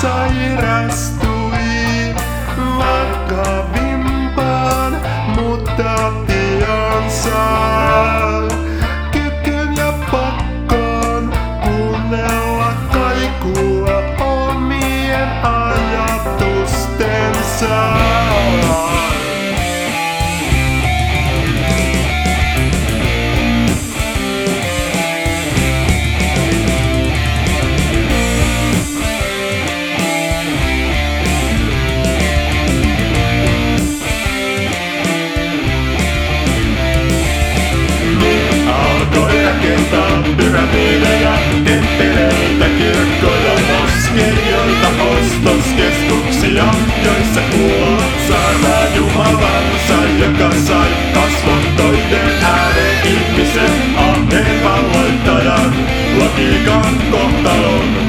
soy rastro. itse, anne valloittajan, lakikaan kohtalon.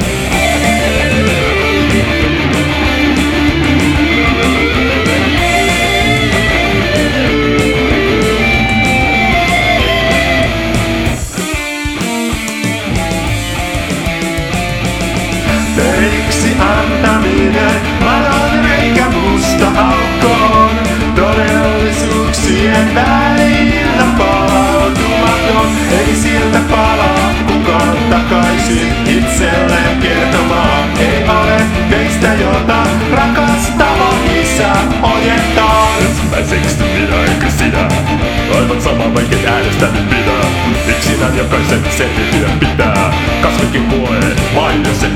Sama vaiket äänestänyt minä. Yksinään ja pöysän selviytyä pitää. Kasvikin kuolee vain se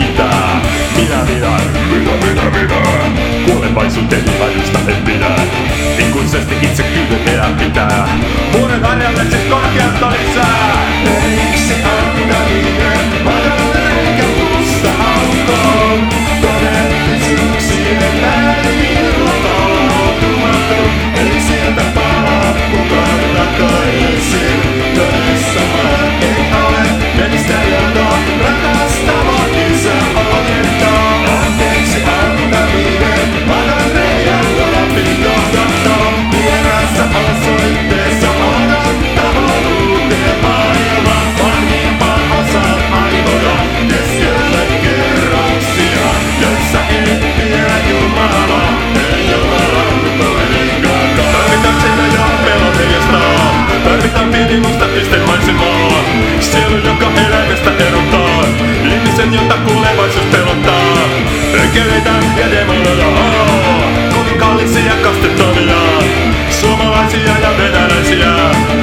Yritän ja demoloja Kovin kallisia kastettavia Suomalaisia ja venäläisiä?